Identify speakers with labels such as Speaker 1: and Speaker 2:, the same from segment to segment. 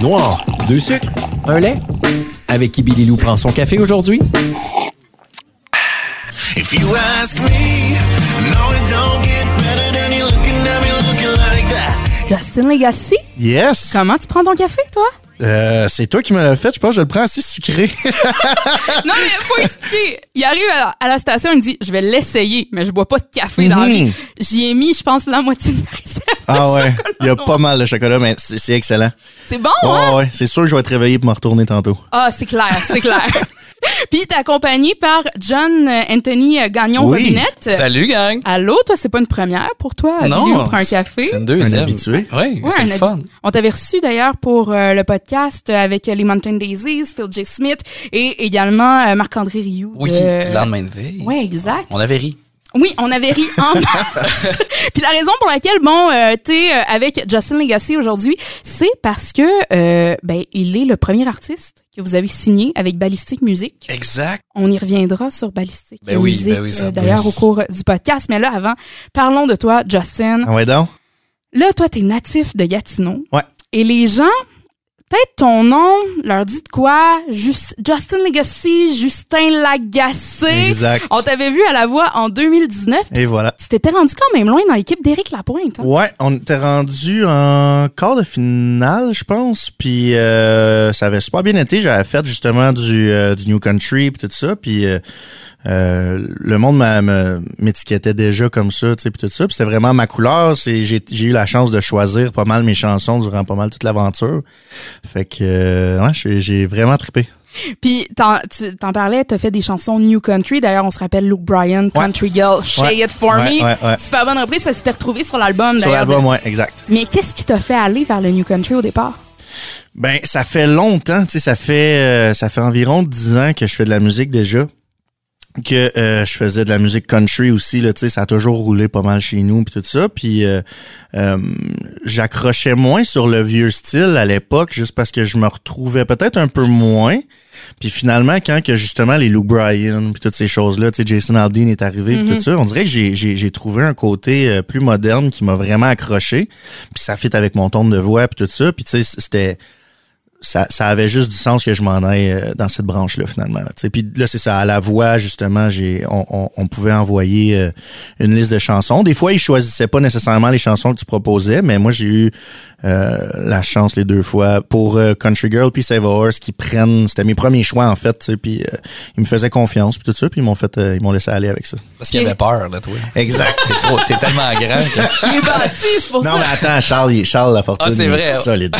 Speaker 1: Noir, deux sucres, un lait. Avec qui Billy Lou prend son café aujourd'hui?
Speaker 2: If you ask me, no, it don't get better than you looking at me looking like that.
Speaker 3: Justin Legacy,
Speaker 4: Yes!
Speaker 3: comment tu prends ton café, toi?
Speaker 4: Euh, c'est toi qui me l'as fait. Je pense que je le prends assez sucré.
Speaker 3: Non, mais faut expliquer. Il arrive à, à la station, il me dit, je vais l'essayer, mais je bois pas de café dans la vie. J'y ai mis, je pense, la moitié de ma recette.
Speaker 4: Ah ouais. Il y a pas mal de chocolat, mais c'est excellent.
Speaker 3: C'est bon,
Speaker 4: Ouais,
Speaker 3: hein?
Speaker 4: ouais. C'est sûr que je vais être réveillé pour me retourner tantôt.
Speaker 3: Ah, c'est clair, c'est clair. Puis t'es accompagné par John euh, Anthony euh, Gagnon
Speaker 4: Oui.
Speaker 3: Robinette.
Speaker 5: Salut, gang!
Speaker 3: Allô, toi, c'est pas une première pour toi? Billy, on prend un café?
Speaker 5: C'est une deuxième.
Speaker 4: Un habitué.
Speaker 5: Oui,
Speaker 3: Ouais,
Speaker 5: c'est fun.
Speaker 3: On t'avait reçu d'ailleurs pour euh, le podcast avec euh, les Mountain Daisies, Phil J. Smith et également euh, Marc-André Rioux.
Speaker 5: Oui,
Speaker 3: de-
Speaker 5: le lendemain de veille.
Speaker 3: Ouais, exact.
Speaker 5: On avait ri.
Speaker 3: Oui, on avait ri en masse. Puis la raison pour laquelle, bon, euh, t'es euh, avec Justin Legacy aujourd'hui, c'est parce que, euh, ben, il est le premier artiste que vous avez signé avec Ballistic Music.
Speaker 5: Exact.
Speaker 3: On y reviendra sur Ballistic
Speaker 5: Ben oui,
Speaker 3: Music,
Speaker 5: ben oui,
Speaker 3: euh, d'ailleurs, au cours du podcast. Mais là, avant, parlons de toi, Justin.
Speaker 4: Ah ouais, donc?
Speaker 3: Là, toi, t'es natif de Gatineau.
Speaker 4: Ouais.
Speaker 3: Et les gens, peut-être ton nom leur dit de quoi? Jus- Justin Legacy, Justin Lagacé.
Speaker 4: Exact.
Speaker 3: On t'avait vu à la voix en 2019.
Speaker 4: Et voilà.
Speaker 3: Tu t'étais rendu quand même loin dans l'équipe d'Éric Lapointe. hein?
Speaker 4: Ouais, on était rendu en quart de finale, je pense. Puis euh, ça avait super bien été. J'avais fait justement du, euh, du New Country puis tout ça. Puis euh, euh, le monde m'étiquetait déjà comme ça, tu sais, puis tout ça. Puis c'était vraiment ma couleur. J'ai eu la chance de choisir pas mal mes chansons durant pas mal toute l'aventure. Fait que euh, ouais, j'ai- vraiment trippé.
Speaker 3: Puis t'en, tu t'en parlais, t'as fait des chansons New Country. D'ailleurs, on se rappelle Luke Bryan, Country Girl,
Speaker 4: Ouais.
Speaker 3: It For
Speaker 4: Ouais,
Speaker 3: Me. Super bonne reprise, ça s'était retrouvé sur l'album
Speaker 4: Sur l'album, ouais, exact.
Speaker 3: Mais qu'est-ce qui t'a fait aller vers le New Country au départ?
Speaker 4: Ben, ça fait longtemps, tu sais, ça fait euh, ça fait environ dix ans que je fais de la musique déjà. Que euh, je faisais de la musique country aussi, là, tu sais, ça a toujours roulé pas mal chez nous puis tout ça. Puis euh, euh, j'accrochais moins sur le vieux style à l'époque, juste parce que je me retrouvais peut-être un peu moins. Puis finalement, quand que justement les Luke Bryan puis toutes ces choses-là, tu sais, Jason Aldean est arrivé puis tout ça, on dirait que j'ai, j'ai, j'ai trouvé un côté plus moderne qui m'a vraiment accroché. Puis ça fit avec mon ton de voix puis tout ça. Puis tu sais, c'était ça, ça avait juste du sens que je m'en aille euh, dans cette branche-là, finalement. Là, Tu sais, Puis là, c'est ça. À la voix, justement, j'ai on, on, on pouvait envoyer euh, une liste de chansons. Des fois, ils choisissaient pas nécessairement les chansons que tu proposais, mais moi, j'ai eu euh, la chance les deux fois pour euh, Country Girl puis Save a Horse qui prennent... C'était mes premiers choix, en fait. tu sais, Puis euh, ils me faisaient confiance, puis tout ça. Puis ils m'ont fait... euh, ils m'ont laissé aller avec ça.
Speaker 5: Parce qu'il avait peur de toi.
Speaker 4: Exact.
Speaker 5: T'es trop, t'es tellement grand que.
Speaker 3: Il est bâti, c'est pour
Speaker 4: non,
Speaker 3: ça.
Speaker 4: mais attends, Charles, il- Charles Lafortune,
Speaker 5: Ah, c'est
Speaker 4: il
Speaker 5: vrai.
Speaker 4: est solide.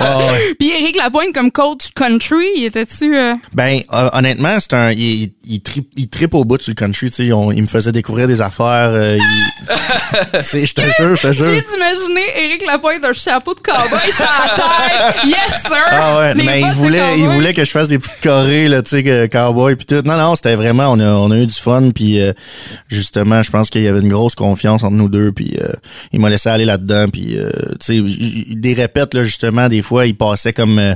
Speaker 4: Ouais.
Speaker 3: Puis Éric Lapointe comme coach country, il était-tu... euh,
Speaker 4: Ben, hon- honnêtement, c'est un. Il, il, il, tripe, il tripe au bout sur le country, tu sais. Il me faisait découvrir des affaires. euh, il- c'est- Je te jure, je te
Speaker 3: J'ai
Speaker 4: jure.
Speaker 3: d'imaginer Éric Lapointe un chapeau de cowboy sur la tête. Yes, sir!
Speaker 4: Ah ouais,
Speaker 3: Les
Speaker 4: mais il voulait, il voulait que je fasse des petites chorés, là, tu sais, cowboy puis tout. Non, non, c'était vraiment, on a, on a eu du fun, puis euh, justement, je pense qu'il y avait une grosse confiance entre nous deux, puis euh, il m'a laissé aller là-dedans, puis euh, tu sais, des répètes, là, justement, des fois, il passait comme euh,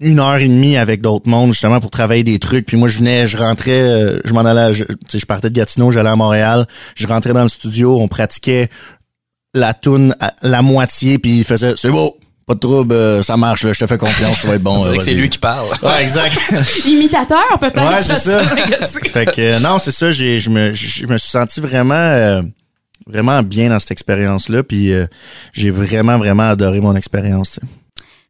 Speaker 4: une heure et demie avec d'autres mondes justement pour travailler des trucs puis moi je venais je rentrais euh, je m'en allais je, partais de Gatineau j'allais à Montréal je rentrais dans le studio on pratiquait la toune à la moitié puis il faisait c'est beau pas de trouble euh, ça marche là je te fais confiance tu vas être bon euh,
Speaker 5: c'est lui qui parle.
Speaker 4: ouais exact
Speaker 3: Imitateur, peut-être.
Speaker 4: Ouais, c'est ça. Fait que euh, non c'est ça j'ai je me je me suis senti vraiment euh, vraiment bien dans cette expérience là puis euh, j'ai vraiment vraiment adoré mon expérience tu sais.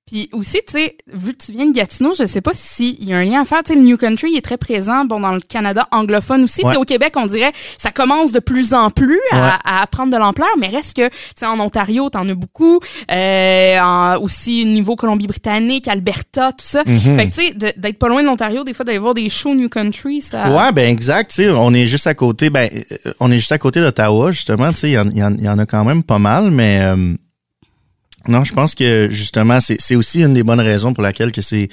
Speaker 3: Puis aussi, tu sais, vu que tu viens de Gatineau, je sais pas s'il y a un lien à faire. Tu sais, le New Country est très présent bon, dans le Canada anglophone aussi. Tu sais,
Speaker 4: Ouais.
Speaker 3: au Québec, on dirait ça commence de plus en plus à,
Speaker 4: Ouais.
Speaker 3: à prendre de l'ampleur, mais reste que, tu sais, en Ontario, t'en as beaucoup. Euh, en- aussi, au niveau Colombie-Britannique, Alberta, tout ça. Fait que, tu sais, d'être pas loin de l'Ontario, des fois, d'aller voir des shows New Country, ça...
Speaker 4: Ouais, ben exact. Tu sais, on est juste à côté. Ben, euh, on est juste à côté d'Ottawa, justement. Tu sais, il y, y en a quand même pas mal, mais euh, non, je pense que justement, c'est aussi une des bonnes raisons pour laquelle que c'est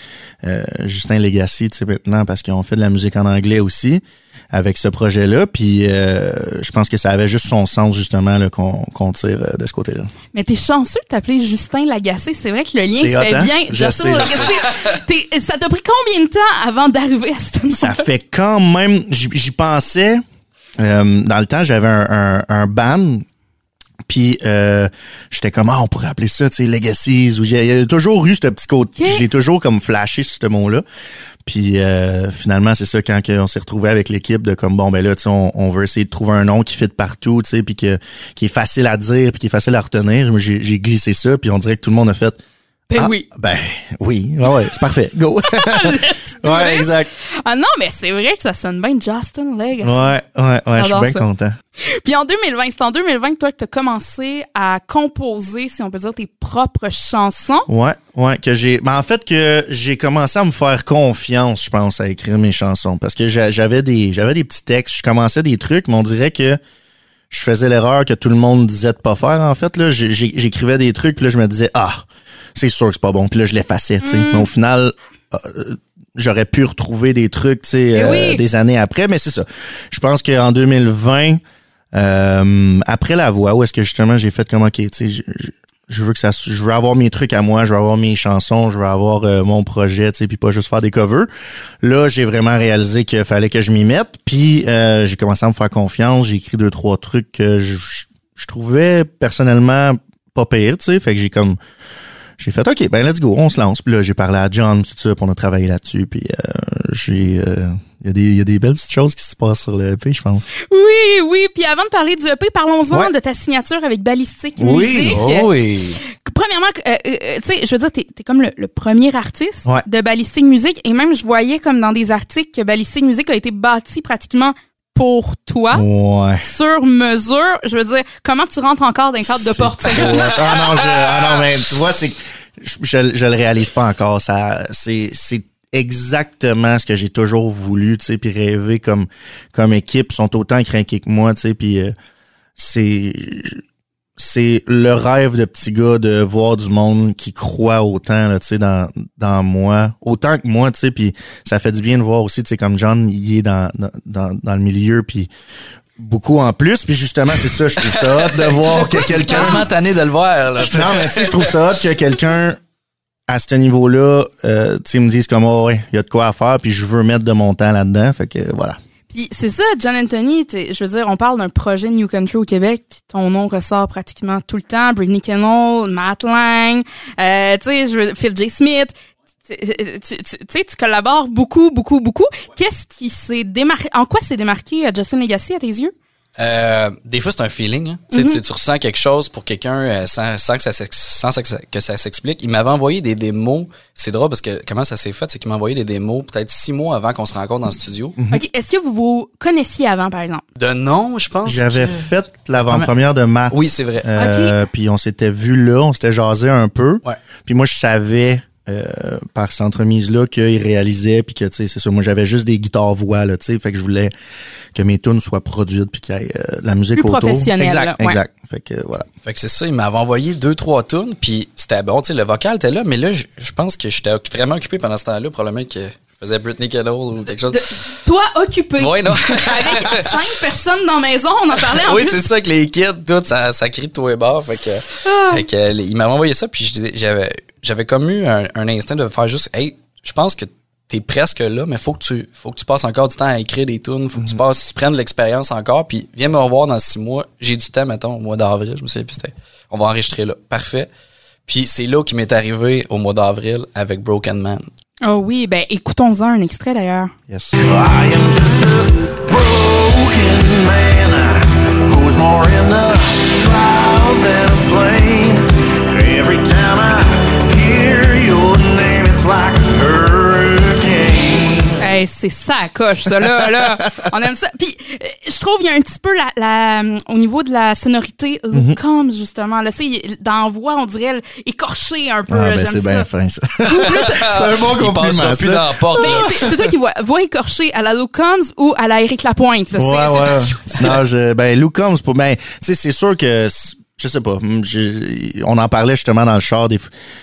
Speaker 4: euh, Justin Legacy, tu sais, maintenant, parce qu'on fait de la musique en anglais aussi avec ce projet-là. Puis, euh, je pense que ça avait juste son sens justement qu'on tire euh, de ce côté-là.
Speaker 3: Mais t'es chanceux de t'appeler Justin Lagacé. C'est vrai que le lien se fait
Speaker 4: hein?
Speaker 3: bien.
Speaker 4: Je sais, je.
Speaker 3: T'es- Ça t'a pris combien de temps avant d'arriver à ce nom
Speaker 4: ça fait quand même. J'y j'y pensais. euh, dans le temps, j'avais un, un, un band. Puis euh, j'étais comme ah on pourrait appeler ça tu sais legacies ou il y, y a toujours eu ce petit côté je l'ai toujours comme flashé sur ce mot là puis euh, finalement c'est ça quand on s'est retrouvé avec l'équipe de comme bon ben là tu sais on, on veut essayer de trouver un nom qui fit partout tu sais puis que qui est facile à dire puis qui est facile à retenir. J'ai glissé ça puis on dirait que tout le monde a fait
Speaker 3: Ben
Speaker 4: ah,
Speaker 3: oui.
Speaker 4: ben oui ouais, ouais c'est parfait go ouais exact
Speaker 3: Ah non, mais c'est vrai que ça sonne bien Justin Legacy.
Speaker 4: ouais ouais ouais je suis bien
Speaker 3: ça.
Speaker 4: content
Speaker 3: Puis en 2020, c'est en 2020 que toi que tu as commencé à composer, si on peut dire, tes propres chansons.
Speaker 4: Ouais, ouais, que j'ai. Mais en fait, que j'ai commencé à me faire confiance, je pense, à écrire mes chansons. Parce que j'a- j'avais des, j'avais des petits textes, je commençais des trucs, mais on dirait que je faisais l'erreur que tout le monde disait de pas faire. En fait, là, j'écrivais des trucs, puis là, je me disais, ah, c'est sûr que c'est pas bon. Puis là, je l'effaçais, tu sais. Mais au final, euh, j'aurais pu retrouver des trucs, tu sais, euh,
Speaker 3: oui.
Speaker 4: des années après. Mais c'est ça. Je pense qu'en 2020, euh, après la voix, où est-ce que justement j'ai fait comme ok, tu sais, je, je- je veux que ça, je veux avoir mes trucs à moi, je veux avoir mes chansons, je veux avoir euh, mon projet, tu sais, puis pas juste faire des covers. Là, j'ai vraiment réalisé qu'il fallait que je m'y mette, puis euh, j'ai commencé à me faire confiance, j'ai écrit deux trois trucs que je, je- je trouvais personnellement pas pire, tu sais, fait que j'ai comme j'ai fait OK, ben let's go, on se lance. Puis là, j'ai parlé à John, tout ça, puis on a travaillé là-dessus, puis euh, j'ai euh, il y, a des- il y a des belles petites choses qui se passent sur le EP, je pense.
Speaker 3: Oui, oui. Puis avant de parler du EP, parlons-en
Speaker 4: Ouais.
Speaker 3: de ta signature avec Ballistic
Speaker 4: Oui.
Speaker 3: Music.
Speaker 5: Oh oui.
Speaker 3: Premièrement, euh, euh, tu sais, je veux dire, t'es es comme le, le premier artiste
Speaker 4: Ouais.
Speaker 3: de Ballistic Music. Et même, je voyais comme dans des articles que Ballistic Music a été bâti pratiquement pour toi.
Speaker 4: Ouais.
Speaker 3: Sur mesure, je veux dire, comment tu rentres encore dans le cadre de porte.
Speaker 4: Ah non, je, ah non, mais tu vois, c'est je, je le réalise pas encore. Ça, c'est, c'est exactement ce que j'ai toujours voulu, tu sais, puis rêver comme, comme équipe, Ils sont autant craqués que moi, tu sais, puis euh, c'est, c'est le rêve de petit gars de voir du monde qui croit autant, là, tu sais, dans, dans moi, autant que moi, tu sais, puis ça fait du bien de voir aussi, tu sais, comme John, il est dans, dans, dans, le milieu, puis beaucoup en plus, puis justement, c'est ça, je trouve ça hot de voir que quelqu'un...
Speaker 5: Quasiment tanné de le voir. Là?
Speaker 4: Non, mais tu je trouve ça hot que quelqu'un à ce niveau-là, euh, tu sais, me dise comme, oh, ouais, il y a de quoi à faire, puis je veux mettre de mon temps là-dedans. Fait que voilà.
Speaker 3: Puis c'est ça, John Anthony, je veux dire, on parle d'un projet New Country au Québec. Ton nom ressort pratiquement tout le temps. Britney Kennel, Matt Lang, euh, Phil J. Smith. Tu tu- tu collabores beaucoup, beaucoup, beaucoup. Qu'est-ce qui s'est démarqué? En quoi s'est démarqué euh, Justin Legacy à tes yeux?
Speaker 5: Euh, des fois, c'est un feeling. hein. Tu sais, tu, tu ressens quelque chose pour quelqu'un euh, sans, sans que ça, sans que ça- que ça s'explique. Il m'avait envoyé des démos. C'est drôle parce que comment ça s'est fait, c'est qu'il m'a envoyé des démos peut-être six mois avant qu'on se rencontre dans le studio.
Speaker 3: OK, est-ce que vous vous connaissiez avant, par exemple?
Speaker 5: De nom, je pense.
Speaker 4: J'avais
Speaker 5: que-
Speaker 4: fait l'avant-première de Matt.
Speaker 5: Oui, c'est vrai.
Speaker 4: Euh, Puis on s'était vu là, on s'était jasé un peu.
Speaker 5: Ouais.
Speaker 4: Puis moi, je savais euh, par cette entremise-là qu'il réalisait, puis que, tu sais, c'est ça. Moi, j'avais juste des guitares-voix, là, tu sais. Fait que je voulais que mes tunes soient produites, puis qu'il y ait euh, de la musique
Speaker 3: Plus
Speaker 4: autour.
Speaker 3: professionnel,
Speaker 4: Exact,
Speaker 3: là, ouais.
Speaker 4: exact. Fait que voilà.
Speaker 5: Fait que c'est ça, il m'avait envoyé deux, trois tunes, puis c'était bon, tu sais, le vocal était là, mais là, je pense que j'étais vraiment occupé pendant ce temps-là, probablement que je faisais Britney Kennel ou quelque chose.
Speaker 3: De- toi, occupé.
Speaker 5: Ouais, non.
Speaker 3: Avec cinq personnes dans la maison, on en parlait en
Speaker 5: oui, c'est ça, que les kids, tout, ça, ça crie de bords. Fait que,
Speaker 3: Ah.
Speaker 5: fait que, il m'avait envoyé ça, puis je disais- j'avais, j'avais comme eu un, un instinct de faire juste, hey, je pense que t'es presque là, mais faut que tu, faut que tu passes encore du temps à écrire des tunes, faut que tu passes, tu prennes de l'expérience encore, puis viens me revoir dans six mois. J'ai du temps, mettons, au mois d'avril, je me puis c'était, on va enregistrer là. Parfait. Puis c'est là qui m'est arrivé au mois d'avril avec Broken Man.
Speaker 3: Oh oui, ben écoutons-en un extrait d'ailleurs.
Speaker 4: Yes.
Speaker 2: I am just
Speaker 3: Hey, c'est ça à coche, ça, là, là. On aime ça. Puis, euh, je trouve, il y a un petit peu la, la, euh, au niveau de la sonorité,
Speaker 4: Mhm.
Speaker 3: comme justement, là, tu sais, dans la voix, on dirait écorché un peu.
Speaker 4: Ah, ben, c'est bien fin, ça.
Speaker 3: Plus-
Speaker 4: c'est un bon compliment.
Speaker 3: Mais c'est toi qui vois voix écorchée à la Luke Combs ou à la Eric Lapointe. Là. C'est-
Speaker 4: Ouais, ouais. non, je, ben, Lou Combs, pour, ben, tu sais, c'est sûr que, je sais pas, je- on en parlait justement dans le char, des,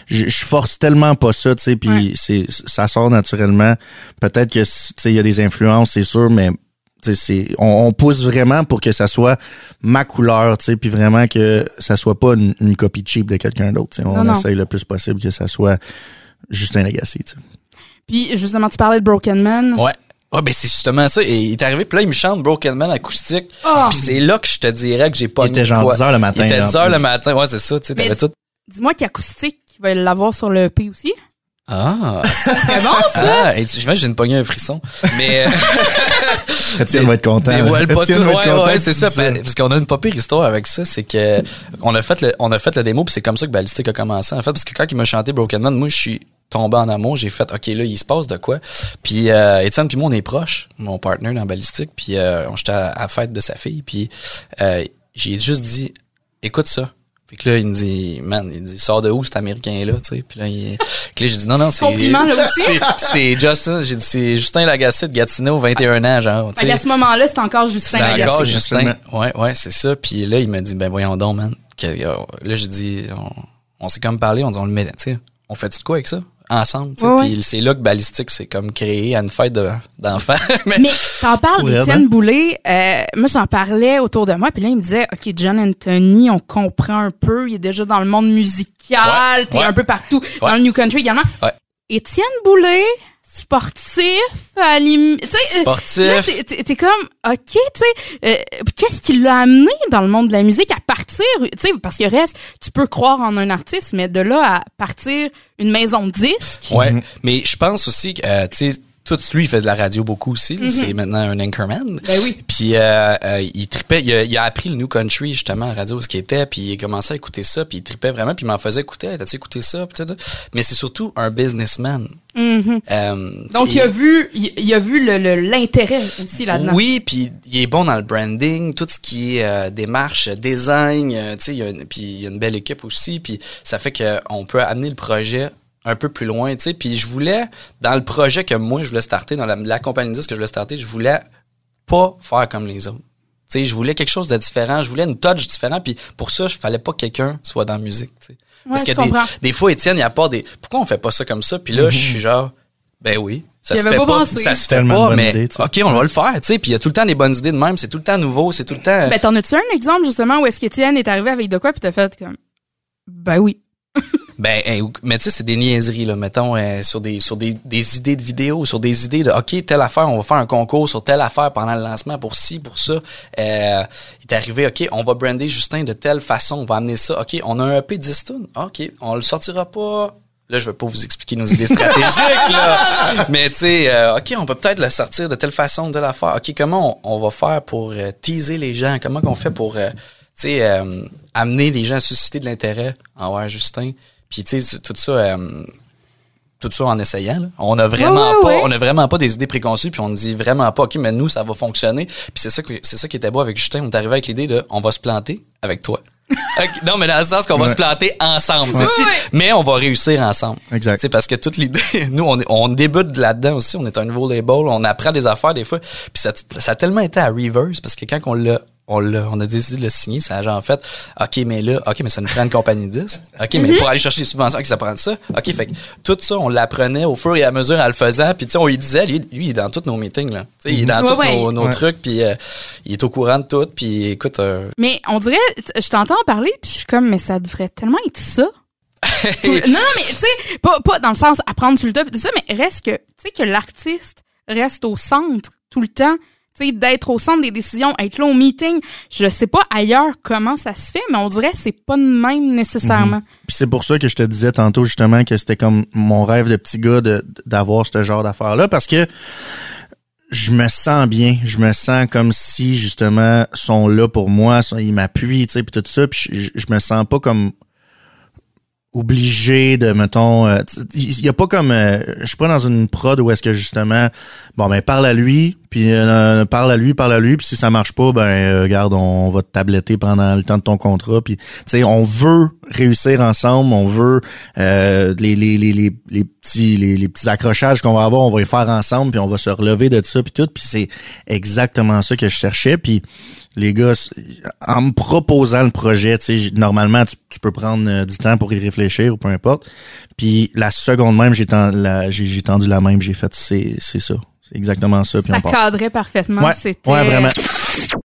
Speaker 4: je, je force tellement pas ça, tu sais, puis
Speaker 3: Ouais.
Speaker 4: c'est, ça sort naturellement. Peut-être que, tu sais, il y a des influences, c'est sûr, mais, tu sais, c'est, on, on pousse vraiment pour que ça soit ma couleur, tu sais, puis vraiment que ça soit pas une, une copie cheap de quelqu'un d'autre, tu sais. On
Speaker 3: Non, non.
Speaker 4: essaye le plus possible que ça soit juste un legacy, tu sais.
Speaker 3: Puis, justement, tu parlais de Broken Man.
Speaker 5: Ouais. Ouais, ben c'est justement ça. Et il est arrivé, puis là, il me chante Broken Man acoustique.
Speaker 3: Ah.
Speaker 5: Puis c'est là que je te dirais que j'ai pas
Speaker 4: Il était genre 10 heures le matin,
Speaker 5: Il était
Speaker 4: là, en
Speaker 5: 10 heures
Speaker 4: plus.
Speaker 5: le matin. Ouais, c'est ça, tu sais. T'avais tout.
Speaker 3: Dis-moi qu'acoustique, il va l'avoir sur le P aussi?
Speaker 5: Ah!
Speaker 3: C'est bon, ça?
Speaker 5: ah! Et tu, je vais, j'ai une un frisson. Mais. euh,
Speaker 4: Étienne va être content. là.
Speaker 5: Dévoile pas tout. Ouais,
Speaker 4: content
Speaker 5: ouais,
Speaker 4: que
Speaker 5: c'est ça. Parce qu'on a une pas pire histoire avec ça. C'est que on a fait le, on a fait le démo, puis c'est comme ça que Ballistic a commencé. En fait, parce que quand il m'a chanté Broken Man, moi, je suis tombé en amour. J'ai fait, OK, là, il se passe de quoi? Puis euh, Étienne, puis moi, on est proches, mon partner dans Ballistic. Puis euh, on j'étais à, à la fête de sa fille. Puis euh, j'ai juste dit, écoute ça. Puis que là, il me dit, man, il dit, sors de où cet Américain-là, tu sais? Puis là, il, puis là, j'ai dit, non, non, c'est.
Speaker 3: Compliment, là aussi.
Speaker 5: c'est- Justin, j'ai dit, c'est Justin Lagacé de Gatineau, 21 ans, genre.
Speaker 3: qu'à ce moment-là, c'est encore Justin Lagacé.
Speaker 5: encore Justin. Ouais, ouais, c'est ça. Puis là, il m'a dit, ben voyons donc, man. Euh, là, j'ai dit, on, on s'est comme parlé, on dit, on le met, tu sais, on fait tout de quoi avec ça? Ensemble, Puis c'est là que Ballistique s'est comme créé à une fête de- d'enfants. Mais,
Speaker 3: Mais t'en parles d'Étienne
Speaker 4: hein?
Speaker 3: Boulay. euh, moi, j'en parlais autour de moi. Puis là, il me disait, OK, John Anthony, on comprend un peu. Il est déjà dans le monde musical.
Speaker 5: Ouais,
Speaker 3: T'es
Speaker 5: ouais.
Speaker 3: un peu partout. Dans le New Country également. Étienne Boulay, sportif, à lim- tu sais, euh,
Speaker 5: Sportif.
Speaker 3: t'es- T'es t'es comme, OK, tu sais, euh, qu'est-ce qui l'a amené dans le monde de la musique à partir, tu sais, parce que reste, tu peux croire en un artiste, mais de là à partir une maison de disques.
Speaker 5: ouais. Mais je pense aussi que, euh, tu sais, tout lui, il fait de la radio beaucoup aussi. là. C'est maintenant un anchorman.
Speaker 3: Ben oui.
Speaker 5: Puis euh, euh, il tripait, il a, il a appris le New Country justement à radio ce qui était, puis il a commencé à écouter ça, puis il tripait vraiment, puis il m'en faisait écouter, Hey, t'as-tu écouté ça. Mais c'est surtout un businessman. Euh,
Speaker 3: Donc, il a vu, il, il a vu l'intérêt aussi là-dedans.
Speaker 5: Oui, puis il est bon dans le branding, tout ce qui est euh, démarche, design, euh, tu sais, puis il y a une belle équipe aussi, puis ça fait qu'on peut amener le projet un peu plus loin, tu sais. Puis je voulais, dans le projet que moi, je voulais starter, dans la, la compagnie de disques que je voulais starter, je voulais pas faire comme les autres. Tu sais, je voulais quelque chose de différent, je voulais une touch différente, puis pour ça, je fallait pas que quelqu'un soit dans la musique, tu sais. Parce
Speaker 3: je
Speaker 5: que des, des fois, Étienne, il apporte des... Pourquoi on fait pas ça comme ça? Puis là, je suis genre... Ben oui, ça se fait
Speaker 3: pas
Speaker 5: pas, ça se fait
Speaker 4: Tellement
Speaker 5: pas, mais
Speaker 4: idée, tu sais.
Speaker 5: OK, on va le faire, tu sais. Puis il y a tout le temps des bonnes idées de même, c'est tout le temps nouveau, c'est tout le temps.
Speaker 3: Ben, t'en as-tu un exemple, justement, où est-ce qu'Étienne est arrivé avec de quoi, puis t'as fait comme, ben oui.
Speaker 5: Ben, mais tu sais, c'est des niaiseries, là, mettons, euh, sur, des, sur des, des idées de vidéos, sur des idées de, OK, telle affaire, on va faire un concours sur telle affaire pendant le lancement pour ci, pour ça. Euh, il est arrivé, OK, on va brander Justin de telle façon, on va amener ça. OK, on a un EP 10 tonnes. OK, on le sortira pas. Là, je vais pas vous expliquer nos idées stratégiques, là. Mais tu sais, euh, OK, on peut peut-être le sortir de telle façon, de l'affaire. OK, comment on, on va faire pour euh, teaser les gens? Comment qu'on fait pour, euh, tu sais, amener les gens à susciter de l'intérêt envers Justin? Puis, tu sais, tout ça, euh, tout ça en essayant. là. On a vraiment pas,
Speaker 3: ouais.
Speaker 5: on a vraiment pas des idées préconçues, puis on dit vraiment pas, ok, mais nous ça va fonctionner. Puis c'est ça que c'est ça qui était beau avec Justin. On est arrivé avec l'idée de, on va se planter avec toi. Non, mais dans le sens qu'on va
Speaker 4: Ouais.
Speaker 5: se planter ensemble.
Speaker 3: Ouais,
Speaker 5: si-. Mais on va réussir ensemble.
Speaker 4: Exact.
Speaker 5: Parce que toute l'idée, nous, on débute là-dedans aussi. On est un nouveau label. On apprend des affaires des fois. Puis ça, ça a tellement été à reverse parce que quand on l'a on, l'a, on a décidé de le signer, ça a genre fait OK, mais là, OK, mais ça nous prend une compagnie 10. OK, mais pour aller chercher des subventions, OK, ça prend ça. OK, fait que tout ça, on l'apprenait au fur et à mesure en le faisant. Puis, tu sais, on lui disait, lui, lui, il est dans tous nos meetings, là. Tu sais, il est dans
Speaker 3: Ouais,
Speaker 5: tous
Speaker 3: ouais.
Speaker 5: nos, nos
Speaker 4: Ouais.
Speaker 5: trucs, puis euh, il est au courant de tout. Puis, écoute, euh,
Speaker 3: Mais on dirait, je t'entends en parler, puis je suis comme, mais ça devrait tellement être ça. Non, non, mais tu sais, pas, pas dans le sens apprendre sur le top et tout ça, mais reste que, tu sais, que l'artiste reste au centre tout le temps. D'être au centre des décisions, être là au meeting. Je sais pas ailleurs comment ça se fait, mais on dirait que c'est pas de même nécessairement.
Speaker 4: Puis c'est pour ça que je te disais tantôt justement que c'était comme mon rêve de petit gars d'avoir ce genre d'affaires-là parce que je me sens bien, je me sens comme si justement sont là pour moi, ils m'appuient, tu sais, puis tout ça, puis je, je me sens pas comme obligé de mettons euh, il y a pas comme euh, je suis pas dans une prod où est-ce que justement bon ben parle à lui puis euh, parle à lui parle à lui puis si ça marche pas ben euh, regarde on va te tabletter pendant le temps de ton contrat puis tu sais on veut réussir ensemble on veut euh, les, les, les, les, les petits les, les petits accrochages qu'on va avoir on va les faire ensemble puis on va se relever de ça puis tout puis c'est exactement ça que je cherchais puis les gars, en me proposant le projet, tu sais, normalement, tu, peux prendre euh, du temps pour y réfléchir ou peu importe. Puis la seconde même, j'ai ten- la- j'ai tendu la puis j'ai fait, c'est c'est ça. C'est exactement ça. Puis
Speaker 3: Ça
Speaker 4: on
Speaker 3: cadrait parfaitement.
Speaker 4: Ouais, ouais, vraiment.